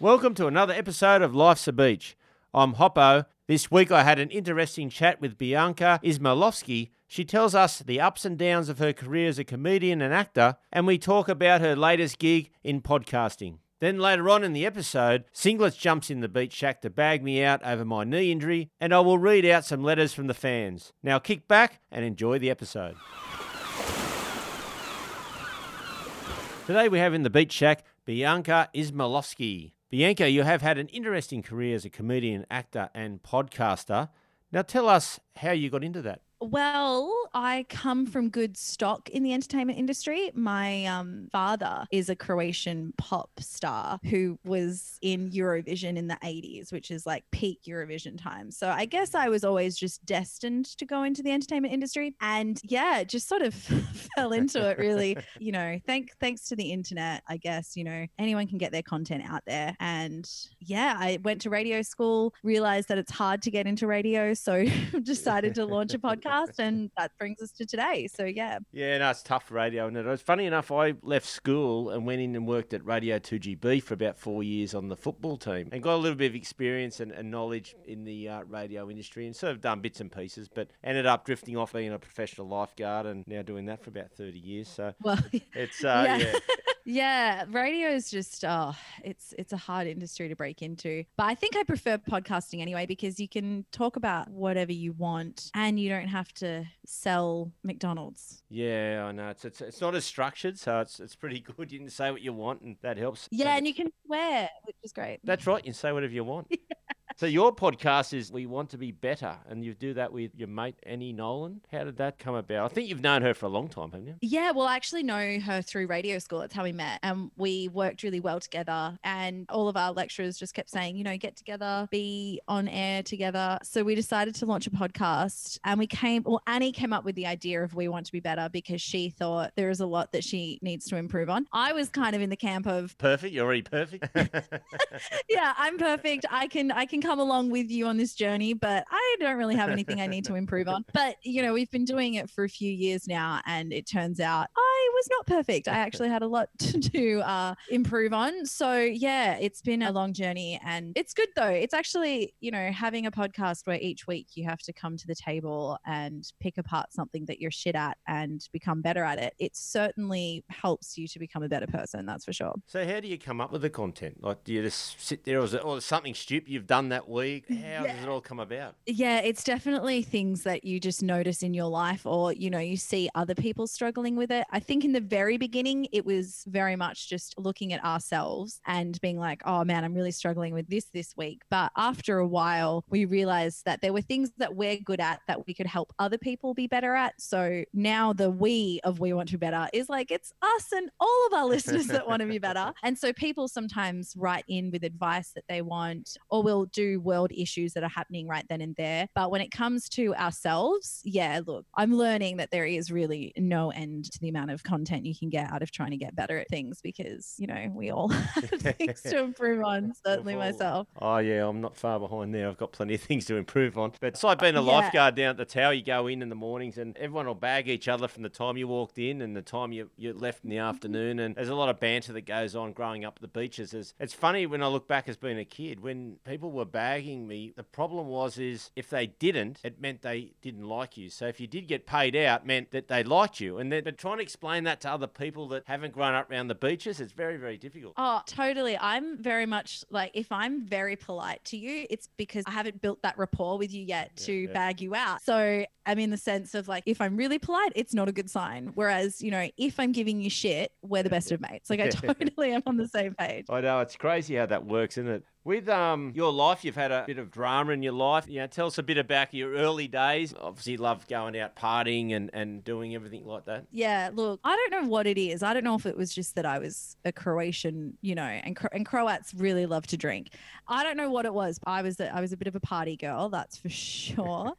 Welcome to another episode of Life's a Beach. I'm Hoppo. This week I had an interesting chat with Bianka Ismailovski. She tells us the ups and downs of her career as a comedian and actor, and we talk about her latest gig in podcasting. Then later on in the episode, Singlets jumps in the beach shack to bag me out over my knee injury, and I will read out some letters from the fans. Now kick back and enjoy the episode. Today we have in the beach shack Bianka Ismailovski. Bianka, you have had an interesting career as a comedian, actor, and podcaster. Now tell us how you got into that. Well, I come from good stock in the entertainment industry. My um, father is a Croatian pop star who was in Eurovision in the 80s, which is like peak Eurovision time. So I guess I was always just destined to go into the entertainment industry. And yeah, just sort of fell into it really. You know, thank thanks to the internet, I guess, you know, anyone can get their content out there. And yeah, I went to radio school, realized that it's hard to get into radio. So decided to launch a podcast podcast, and that brings us to today. So yeah. Yeah, no, it's tough radio, and it? was funny enough. I left school and went in and worked at Radio Two GB for about four years on the football team, and got a little bit of experience and, and knowledge in the uh, radio industry, and sort of done bits and pieces. But ended up drifting off being a professional lifeguard, and now doing that for about thirty years. So well, it's uh, yeah. yeah. Yeah, radio is just oh, it's it's a hard industry to break into. But I think I prefer podcasting anyway because you can talk about whatever you want and you don't have to sell McDonald's. Yeah, I know. It's it's, it's not as structured, so it's it's pretty good. You can say what you want and that helps. Yeah, and you can swear, which is great. That's right. You can say whatever you want. So your podcast is We Want to Be Better, and you do that with your mate Annie Nolan. How did that come about? I think you've known her for a long time, haven't you? Yeah, well, I actually know her through radio school. That's how we met, and we worked really well together. And all of our lecturers just kept saying, you know, get together, be on air together. So we decided to launch a podcast, and we came. Well, Annie came up with the idea of We Want to Be Better because she thought there is a lot that she needs to improve on. I was kind of in the camp of perfect. You're already perfect. yeah, I'm perfect. I can I can come along with you on this journey, but I don't really have anything I need to improve on. But, you know, we've been doing it for a few years now, and it turns out I was not perfect. I actually had a lot to, to uh, improve on. So, yeah, it's been a long journey, and it's good though. It's actually, you know, having a podcast where each week you have to come to the table and pick apart something that you're shit at and become better at it. It certainly helps you to become a better person, that's for sure. So, how do you come up with the content? Like, do you just sit there, or is it or something stupid you've done that week? How yeah. does it all come about? Yeah, it's definitely things that you just notice in your life or, you know, you see other people struggling with it. I think in the very beginning, it was very much just looking at ourselves and being like, oh man, I'm really struggling with this this week. But after a while, we realized that there were things that we're good at that we could help other people be better at. So now the we of We Want to Be Better is like, it's us and all of our listeners that want to be better. And so people sometimes write in with advice that they want, or we'll do world world issues that are happening right then and there. But when it comes to ourselves, yeah, look, I'm learning that there is really no end to the amount of content you can get out of trying to get better at things because, you know, we all have things to improve on, certainly myself. Oh, yeah, I'm not far behind there. I've got plenty of things to improve on. But it's like uh, being a yeah. lifeguard down at the tower. You go in in the mornings and everyone will bag each other from the time you walked in and the time you, you left in the mm-hmm. afternoon. And there's a lot of banter that goes on growing up at the beaches. It's, it's funny when I look back as being a kid, when people were bagging me. The problem was is if they didn't, it meant they didn't like you. So if you did get paid out, meant that they liked you. And then but trying to explain that to other people that haven't grown up around the beaches, it's very very difficult. Oh, totally. I'm very much like if I'm very polite to you, it's because I haven't built that rapport with you yet to yeah. bag you out. So am in the sense of like, if I'm really polite, it's not a good sign. Whereas, you know, if I'm giving you shit, we're the best of mates. Like I totally am on the same page. I know it's crazy how that works, isn't it? With um your life, you've had a bit of drama in your life. You know, tell us a bit about your early days. Obviously, you love going out partying and, and doing everything like that. Yeah, look, I don't know what it is. I don't know if it was just that I was a Croatian, you know, and Cro- and Croats really love to drink. I don't know what it was. I was a, I was a bit of a party girl, that's for sure.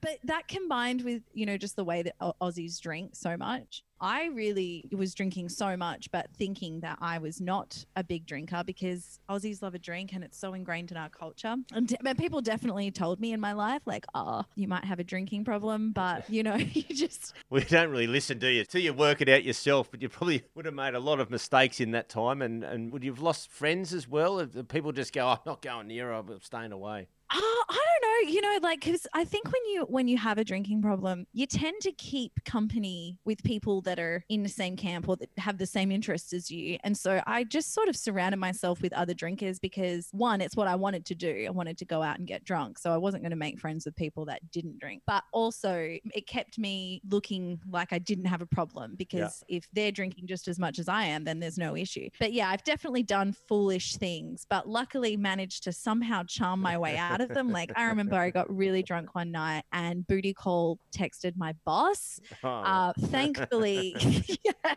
But that combined with you know just the way that Aussies drink so much, I really was drinking so much, but thinking that I was not a big drinker because Aussies love a drink and it's so ingrained in our culture. And de- people definitely told me in my life, like, oh, you might have a drinking problem, but you know, you just. Well, don't really listen, do you? Till you work it out yourself, but you probably would have made a lot of mistakes in that time. And, and would you have lost friends as well? People just go, oh, I'm not going near, I'm staying away. Oh, I don't know. You know, like because I think when you when you have a drinking problem, you tend to keep company with people that are in the same camp or that have the same interests as you. And so I just sort of surrounded myself with other drinkers because one, it's what I wanted to do. I wanted to go out and get drunk, so I wasn't going to make friends with people that didn't drink. But also, it kept me looking like I didn't have a problem because yeah. if they're drinking just as much as I am, then there's no issue. But yeah, I've definitely done foolish things, but luckily managed to somehow charm my way out of them. Like I remember I got really drunk one night and booty call texted my boss. Oh. Uh, thankfully, yeah,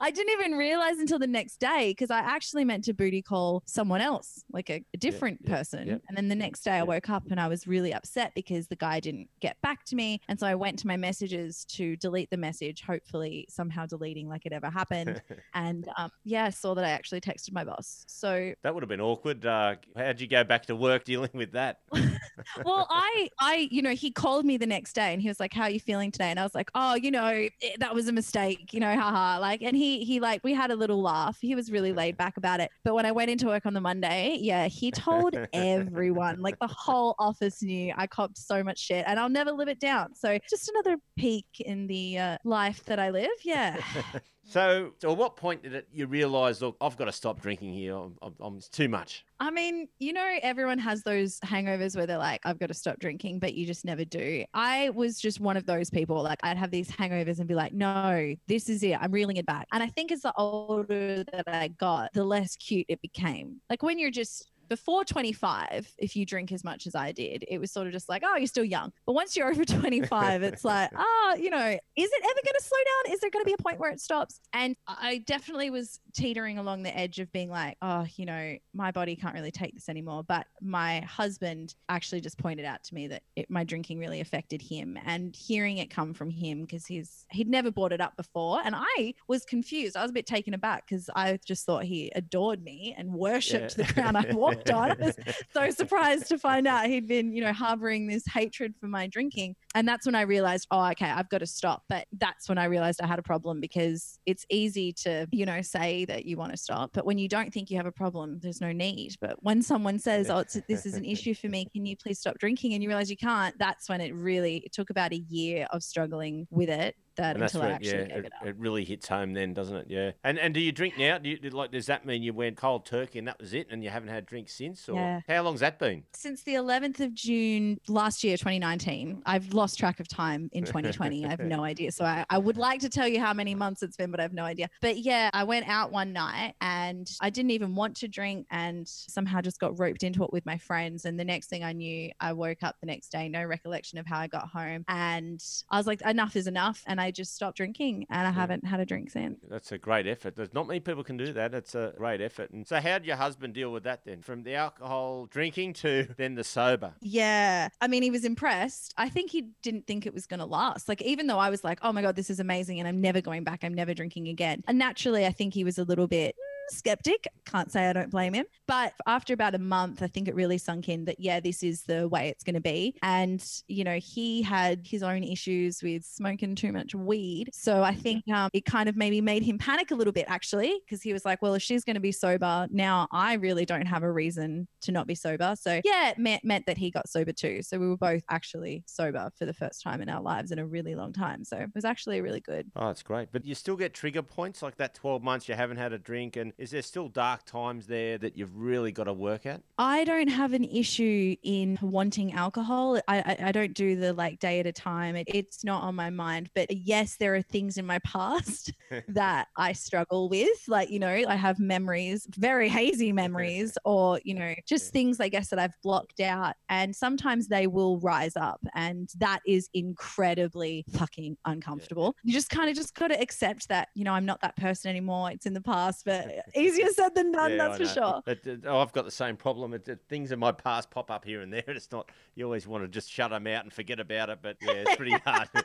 I didn't even realize until the next day because I actually meant to booty call someone else, like a, a different yeah, person. Yeah, and then the next day I woke up and I was really upset because the guy didn't get back to me. And so I went to my messages to delete the message, hopefully somehow deleting like it ever happened. and um, yeah, I saw that I actually texted my boss. So that would have been awkward. Uh, how'd you go back to work dealing with that? well, I, I, you know, he called me the next day and he was like, "How are you feeling today?" And I was like, "Oh, you know, eh, that was a mistake, you know, haha." Like, and he, he, like, we had a little laugh. He was really laid back about it. But when I went into work on the Monday, yeah, he told everyone, like, the whole office knew. I copped so much shit, and I'll never live it down. So, just another peak in the uh, life that I live. Yeah. So, so at what point did it, you realise, look, I've got to stop drinking here. I'm, I'm, I'm, it's too much. I mean, you know, everyone has those hangovers where they're like, I've got to stop drinking, but you just never do. I was just one of those people. Like, I'd have these hangovers and be like, no, this is it. I'm reeling it back. And I think as the older that I got, the less cute it became. Like, when you're just before 25, if you drink as much as I did, it was sort of just like, oh, you're still young. But once you're over 25, it's like, ah, oh, you know, is it ever going to slow down? Is there going to be a point where it stops? And I definitely was teetering along the edge of being like, oh, you know, my body can't really take this anymore. But my husband actually just pointed out to me that it, my drinking really affected him and hearing it come from him because he's he'd never brought it up before. And I was confused. I was a bit taken aback because I just thought he adored me and worshipped yeah. the ground I walked I was so surprised to find out he'd been, you know, harboring this hatred for my drinking. And that's when I realized, oh, okay, I've got to stop. But that's when I realized I had a problem because it's easy to, you know, say that you want to stop. But when you don't think you have a problem, there's no need. But when someone says, oh, this is an issue for me, can you please stop drinking? And you realize you can't, that's when it really, it took about a year of struggling with it that and until I actually yeah, gave it, it, it, really hits home then, doesn't it? Yeah. And and do you drink now? Do you like? Does that mean you went cold turkey and that was it, and you haven't had drinks since? Or yeah. how long's that been? Since the 11th of June last year, 2019. I've lost track of time in 2020. I have no idea. So I, I would like to tell you how many months it's been, but I have no idea. But yeah, I went out one night and I didn't even want to drink, and somehow just got roped into it with my friends. And the next thing I knew, I woke up the next day, no recollection of how I got home, and I was like, enough is enough, and I just stopped drinking and I yeah. haven't had a drink since. That's a great effort. There's not many people can do that. It's a great effort. And so, how did your husband deal with that then? From the alcohol drinking to then the sober? Yeah. I mean, he was impressed. I think he didn't think it was going to last. Like, even though I was like, oh my God, this is amazing and I'm never going back, I'm never drinking again. And naturally, I think he was a little bit skeptic. Can't say I don't blame him. But after about a month, I think it really sunk in that, yeah, this is the way it's going to be. And, you know, he had his own issues with smoking too much weed. So I think um, it kind of maybe made him panic a little bit, actually, because he was like, well, if she's going to be sober, now I really don't have a reason to not be sober. So, yeah, it meant, meant that he got sober too. So we were both actually sober for the first time in our lives in a really long time. So it was actually really good. Oh, that's great. But you still get trigger points like that 12 months you haven't had a drink and Is there still dark times there that you've really got to work at? I don't have an issue in wanting alcohol. I, I, I don't do the like day at a time. It, it's not on my mind. But yes, there are things in my past that I struggle with. Like, you know, I have memories, very hazy memories, or, you know, just things I guess that I've blocked out. And sometimes they will rise up. And that is incredibly fucking uncomfortable. You just kind of just got to accept that, you know, I'm not that person anymore. It's in the past, but easier said than done, Yeah, that's for sure. But, uh, oh, I've got the same problem. It, it- things in my past pop up here and there. It's not, you always want to just shut them out and forget about it. But yeah, it's pretty hard.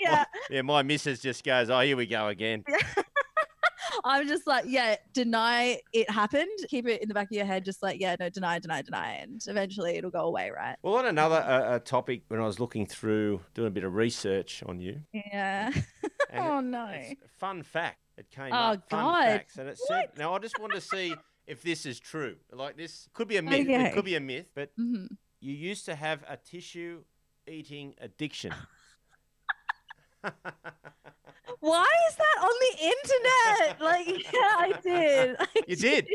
Yeah. yeah, my missus just goes, oh, here we go again. I'm just like, yeah, deny it happened. Keep it in the back of your head, just like, yeah, no, deny, deny, deny. And eventually it'll go away, right? Well, on another uh, uh, topic, when I was looking through, doing a bit of research on you, Yeah. oh, it- no. fun fact. It came Oh, up. Fun God. facts, and it said. Now I just want to see if this is true. Like this could be a myth. Okay. It could be a myth, but hmm you used to have a tissue eating addiction. Why is that on the internet? Like, yeah, I did. I You did.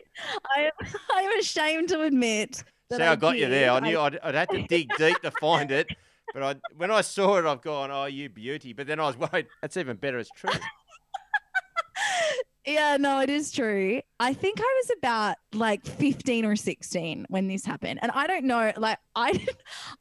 I am, I am ashamed to admit. That See, I got you there. I did. knew I'd, I'd had to dig deep to find it. But I, when I saw it, I've gone, oh, you beauty. But then I was worried, that's even better. It's true. Yeah, no, it is true. I think I was about like 15 or 16 when this happened. And I don't know, like I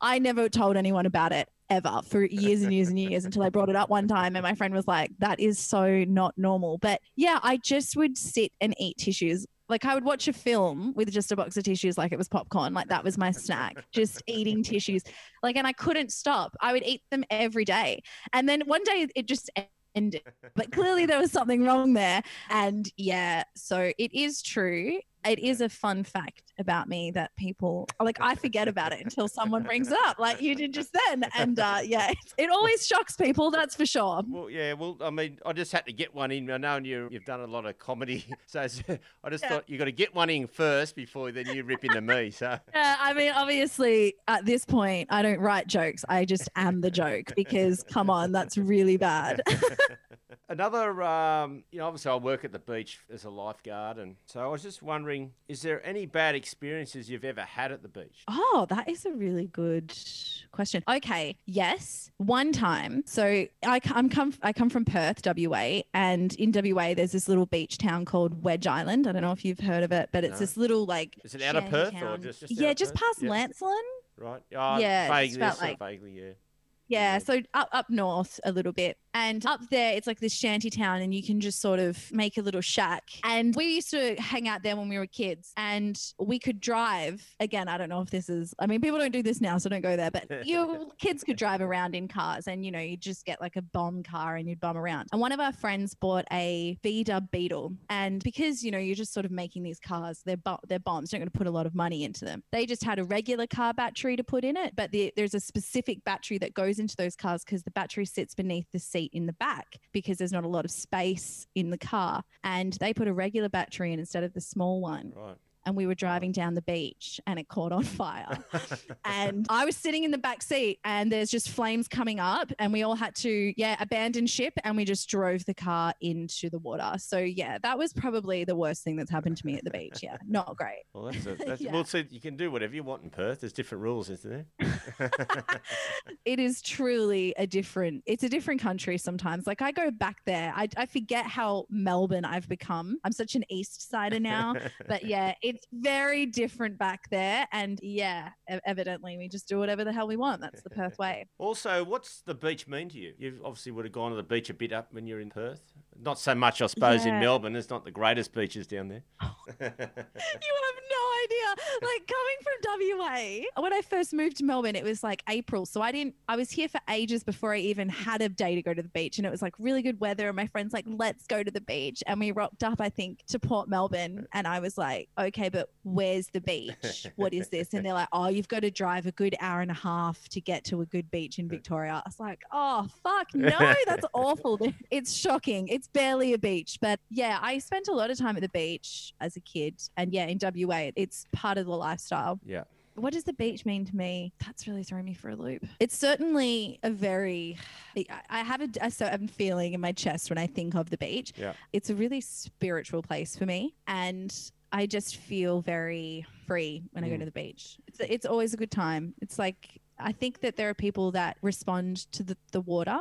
I never told anyone about it ever for years and years and years until I brought it up one time and my friend was like, that is so not normal. But yeah, I just would sit and eat tissues. Like I would watch a film with just a box of tissues like it was popcorn. Like that was my snack. Just eating tissues. Like and I couldn't stop. I would eat them every day. And then one day it just ended. But clearly there was something wrong there. And yeah, so it is true. It is a fun fact about me that people like I forget about it until someone brings it up, like you did just then. And uh, yeah, it, it always shocks people, that's for sure. Well, yeah. Well, I mean, I just had to get one in. I know you, you've done a lot of comedy. So I just Yeah. thought you got to get one in first before then you rip into me. So. Yeah, I mean, obviously, at this point, I don't write jokes. I just am the joke because, come on, that's really bad. Another, um, you know, obviously I work at the beach as a lifeguard, and so I was just wondering, is there any bad experiences you've ever had at the beach? Oh, that is a really good question. Okay, yes, one time. So I come, come I come from Perth, WA, and in WA there's this little beach town called Wedge Island. I don't know if you've heard of it, but it's No. this little like Is it out of Perth or just- just yeah, just Perth? past Yeah. Lancelin. Right? Oh, Yeah, vaguely, about like- vaguely, yeah. Yeah, Yeah. so up up north a little bit. And up there it's like this shanty town and you can just sort of make a little shack. And we used to hang out there when we were kids and we could drive. Again, I don't know if this is I mean people don't do this now so don't go there, but you kids could drive around in cars and you know, you just get like a bomb car and you'd bum around. And one of our friends bought a V-dub Beetle and because you know, you're just sort of making these cars, they're bo- they're bombs, you're not going to put a lot of money into them. They just had a regular car battery to put in it, but the, there's a specific battery that goes into those cars because the battery sits beneath the seat in the back because there's not a lot of space in the car. And they put a regular battery in instead of the small one. Right. And we were driving down the beach and it caught on fire. and I was sitting in the back seat and there's just flames coming up and we all had to yeah abandon ship and we just drove the car into the water. So yeah, that was probably the worst thing that's happened to me at the beach. Yeah, not great. Well, that's, a, that's Yeah. well. So you can do whatever you want in Perth. There's different rules, isn't there? It is truly a different it's a different country sometimes. Like I go back there, I, I forget how Melbourne I've become. I'm such an east sider now. but yeah, it's very different back there. And yeah, evidently we just do whatever the hell we want. That's the Perth way. Also, what's the beach mean to you? You obviously would have gone to the beach a bit up when you're in Perth. Not so much, I suppose, in Melbourne. It's not the greatest beaches down there. You have no idea. Like coming from WA, when I first moved to Melbourne, it was like April. So I didn't, I was here for ages before I even had a day to go to the beach. And it was like really good weather. And my friends like, let's go to the beach. And we rocked up, I think, to Port Melbourne. And I was like, okay, but where's the beach? What is this? And they're like, oh, you've got to drive a good hour and a half to get to a good beach in Victoria. I was like, oh, fuck, no, that's awful. It's shocking. It's barely a beach. But yeah, I spent a lot of time at the beach as a kid. And yeah, in WA, it's part of the lifestyle. Yeah. what does the beach mean to me? That's really throwing me for a loop. It's certainly a very, I- I have a, a certain feeling in my chest when I think of the beach. Yeah. It's a really spiritual place for me. And I just feel very free when I go Mm. to the beach. It's, it's always a good time. It's like, I think that there are people that respond to the, the water.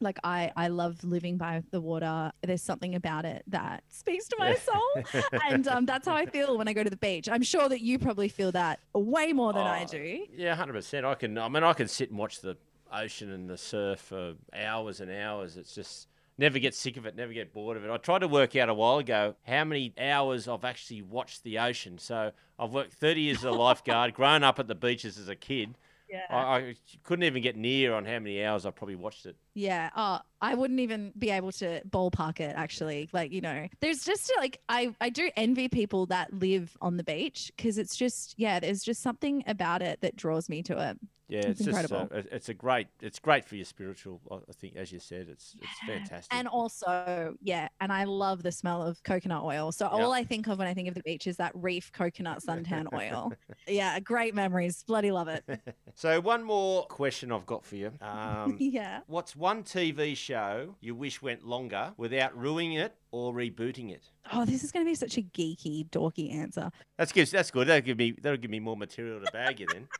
Like I, I love living by the water. There's something about it that speaks to my soul and um, that's how I feel when I go to the beach. I'm sure that you probably feel that way more than I Oh, do. Yeah, hundred percent. I can. I mean, I can sit and watch the ocean and the surf for hours and hours. It's just never get sick of it. Never get bored of it. I tried to work out a while ago how many hours I've actually watched the ocean. So I've worked thirty years as a lifeguard, grown up at the beaches as a kid. Yeah. I, I couldn't even get near on how many hours I probably watched it. Yeah. Oh, I wouldn't even be able to ballpark it actually. Like, you know, there's just like I I do envy people that live on the beach because it's just yeah, there's just something about it that draws me to it. Yeah, It's it's, just uh, incredible. it's a great. It's great for your spiritual. I think, as you said, it's it's fantastic. And also, yeah, and I love the smell of coconut oil. So all I think of when I think of the beach is that reef coconut suntan oil. yeah, great memories. Bloody love it. so one more question I've got for you. Um, yeah. What's one TV show you wish went longer without ruining it or rebooting it? Oh, this is going to be such a geeky, dorky answer. That's good. That's good. That'll give me that'll give me more material to bag you then.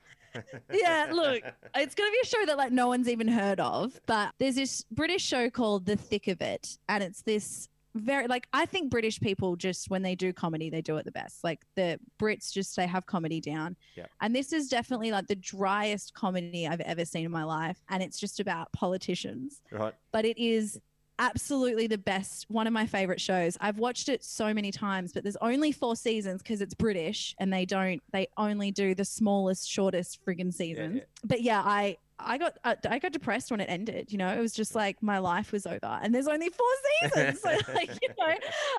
Yeah, look, it's going to be a show that like no one's even heard of, but there's this British show called The Thick of It, and it's this very like I think British people just when they do comedy they do it the best. Like the Brits just they have comedy down. Yeah. And this is definitely like the driest comedy I've ever seen in my life and it's just about politicians. Right. But it is absolutely the best one of my favorite shows. I've watched it so many times, but there's only 4 seasons because it's British and they don't they only do the smallest shortest friggin' seasons yeah. but yeah, I I got uh, I got depressed when it ended. You know, it was just like my life was over, and there's only four seasons. so like you know,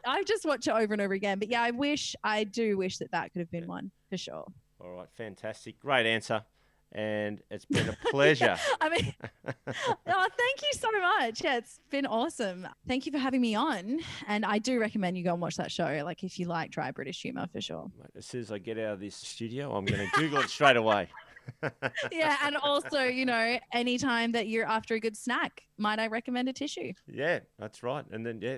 I've just watched it over and over again. But yeah, I wish I do wish that that could have been one for sure. All right. Fantastic. Great answer. And it's been a pleasure. I mean, oh, thank you so much. Yeah, it's been awesome. Thank you for having me on, and I do recommend you go and watch that show. Like if you like dry British humor, for sure. As soon as I get out of this studio, I'm going to Google it straight away. Yeah, and also you know, anytime that you're after a good snack, might I recommend a tissue? Yeah, that's right. And then yeah.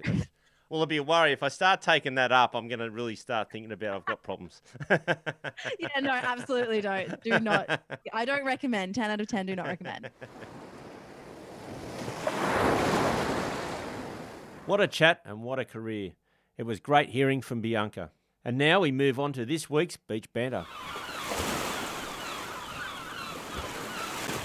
Well, it'll be a worry if I start taking that up. I'm going to really start thinking about I've got problems. Yeah, no, absolutely don't. Do not. I don't recommend. 10 out of 10 do not recommend. What a chat and what a career. It was great hearing from Bianka. And now we move on to this week's Beach Banter.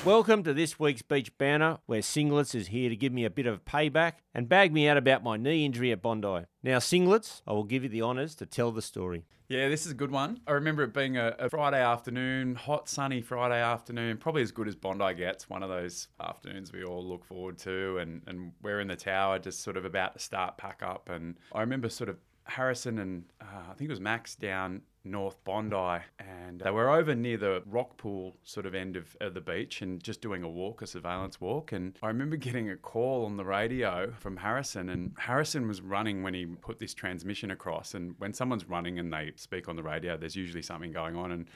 Welcome to this week's Beach Banter, where Singlets is here to give me a bit of payback and bag me out about my knee injury at Bondi. Now, Singlets, I will give you the honours to tell the story. Yeah, this is a good one. I remember it being a, a Friday afternoon, hot, sunny Friday afternoon, probably as good as Bondi gets. One of those afternoons we all look forward to, and, and we're in the tower, just sort of about to start pack up. And I remember sort of Harrison and uh, I think it was Max down North Bondi, and they were over near the rock pool sort of end of, of the beach and just doing a walk, a surveillance walk. And I remember getting a call on the radio from Harrison, and Harrison was running when he put this transmission across. And when someone's running and they speak on the radio, there's usually something going on. And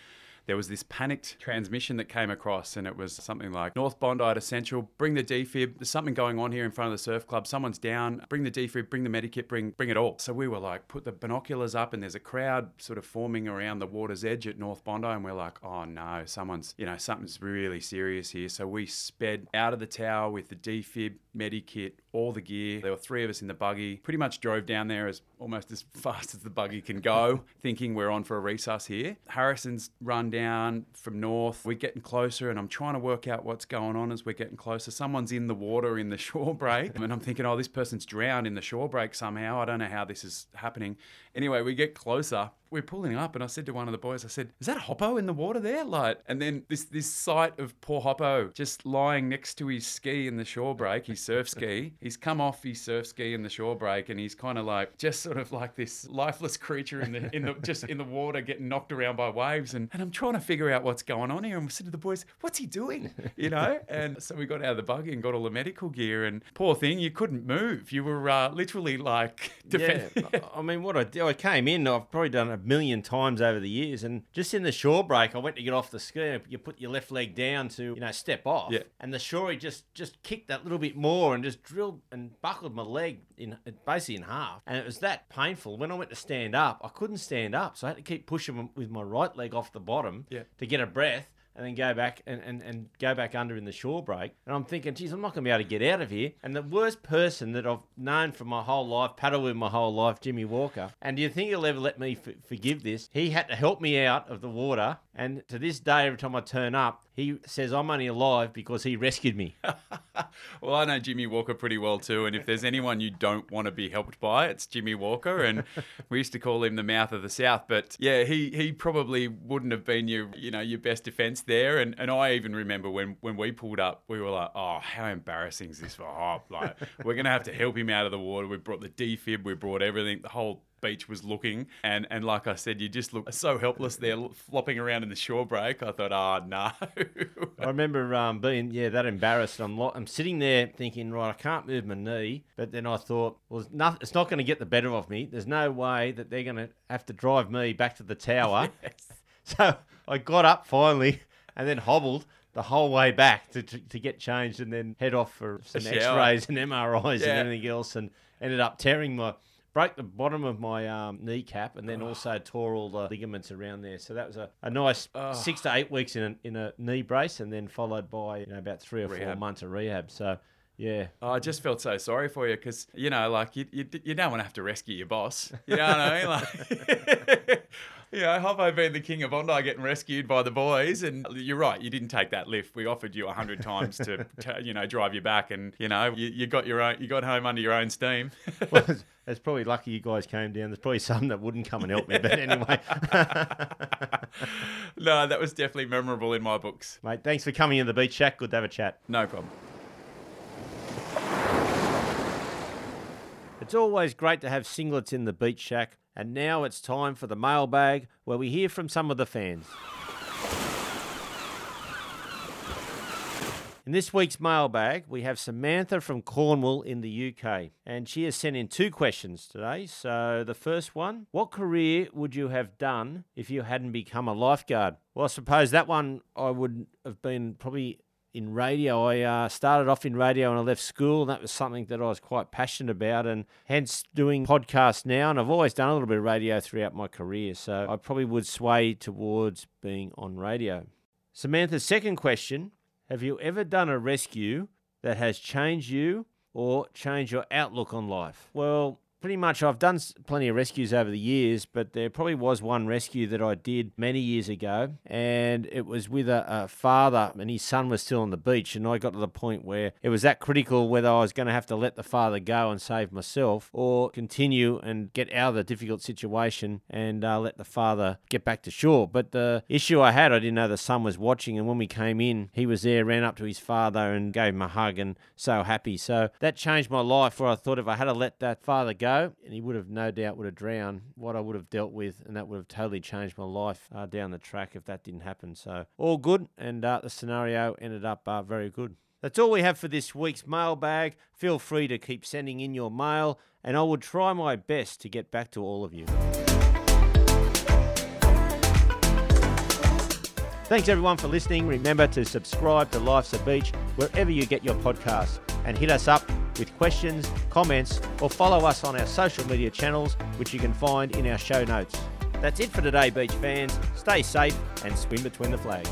there was this panicked transmission that came across, and it was something like North Bondi to Central, bring the defib. There's something going on here in front of the surf club. Someone's down. Bring the defib, bring the medikit, bring bring it all. So we were like, put the binoculars up, and there's a crowd sort of forming around the water's edge at North Bondi, and we're like, oh no, someone's you know something's really serious here. So we sped out of the tower with the defib, medikit, all the gear. There were three of us in the buggy. Pretty much drove down there as almost as fast as the buggy can go, thinking we're on for a resus here. Harrison's run down from north. We're getting closer, and I'm trying to work out what's going on as we're getting closer. Someone's in the water in the shore break, and I'm thinking, oh, this person's drowned in the shore break somehow. I don't know how this is happening. Anyway, we get closer. We're pulling up, and I said to one of the boys, I said, "Is that Hoppo in the water there?" Like, and then this this sight of poor Hoppo just lying next to his ski in the shore break, his surf ski. He's come off his surf ski in the shore break, and he's kind of like just sort of like this lifeless creature in the in the just in the water, getting knocked around by waves. And, and I'm trying to figure out what's going on here. And we said to the boys, "What's he doing?" You know. and so we got out of the buggy and got all the medical gear. And poor thing, you couldn't move. You were uh, literally like Yeah, defend- I- I mean, what I did, I came in. I've probably done a million times over the years. And just in the shore break, I went to get off the ski. You put your left leg down to you know step off, Yeah. and the shorey just just kicked that little bit more and just drilled and buckled my leg in basically in half. And it was that painful. When I went to stand up, I couldn't stand up, so I had to keep pushing with my right leg off the bottom Yeah. to get a breath and then go back and, and, and go back under in the shore break. And I'm thinking, geez, I'm not going to be able to get out of here. And the worst person that I've known for my whole life, paddled with my whole life, Jimmy Walker. And do you think he'll ever let me f- forgive this? He had to help me out of the water. And to this day, every time I turn up, he says I'm only alive because he rescued me. Well, I know Jimmy Walker pretty well too, and if there's anyone you don't want to be helped by, it's Jimmy Walker, and we used to call him the mouth of the South. But yeah, he he probably wouldn't have been your you know your best defence there, and and I even remember when when we pulled up, we were like, oh, how embarrassing is this for Hop? Like we're gonna have to help him out of the water. We brought the defib, we brought everything, the whole beach was looking and and like I said you just look so helpless there flopping around in the shore break I thought oh no I remember um, being yeah that embarrassed. I'm lo- I'm sitting there thinking right I can't move my knee, but then I thought well it's not, it's not going to get the better of me. There's no way that they're going to have to drive me back to the tower. So I got up finally and then hobbled the whole way back to, to, to get changed and then head off for some. X-rays and MRIs Yeah. and everything else and ended up tearing my broke the bottom of my um, kneecap and then also tore all the ligaments around there. So that was a, a nice Oh. six to eight weeks in a, in a knee brace and then followed by you know about three or four months of rehab. So yeah. Oh, I just felt so sorry for you because you know, like you, you, you don't want to have to rescue your boss. You know what I mean? Like, you know, Hoppo being the king of Bondi, getting rescued by the boys, and you're right. You didn't take that lift. We offered you a hundred times to, to, you know, drive you back, and you know, you, you got your own, you got home under your own steam. Well, it's, it's probably lucky you guys came down. There's probably some that wouldn't come and help me, but anyway. no, that was definitely memorable in my books. Mate, thanks for coming in the beach shack. Good to have a chat. No problem. It's always great to have singlets in the beach shack, and now it's time for the mailbag where we hear from some of the fans. In this week's mailbag, we have Samantha from Cornwall in the UK, and she has sent in two questions today. So, the first one What career would you have done if you hadn't become a lifeguard? Well, I suppose that one I would have been probably in radio. I uh, started off in radio and I left school, and that was something that I was quite passionate about, and hence doing podcasts now. And I've always done a little bit of radio throughout my career, so I probably would sway towards being on radio. Samantha's second question Have you ever done a rescue that has changed you or changed your outlook on life? Well, pretty much I've done plenty of rescues over the years, but there probably was one rescue that I did many years ago, and it was with a, a father, and his son was still on the beach, and I got to the point where it was that critical whether I was going to have to let the father go and save myself, or continue and get out of the difficult situation and uh, let the father get back to shore. But the issue I had, I didn't know the son was watching, and when we came in, he was there, ran up to his father and gave him a hug, and so happy. So that changed my life. Where I thought if I had to let that father go, and he would have no doubt would have drowned, what I would have dealt with, and that would have totally changed my life uh, down the track if that didn't happen. So all good, and uh, the scenario ended up uh, very good. That's all we have for this week's mailbag. Feel free to keep sending in your mail, and I will try my best to get back to all of you. Thanks everyone for listening. Remember to subscribe to Life's a Beach wherever you get your podcasts and hit us up with questions, comments, or follow us on our social media channels, which you can find in our show notes. That's it for today, beach fans. Stay safe and swim between the flags.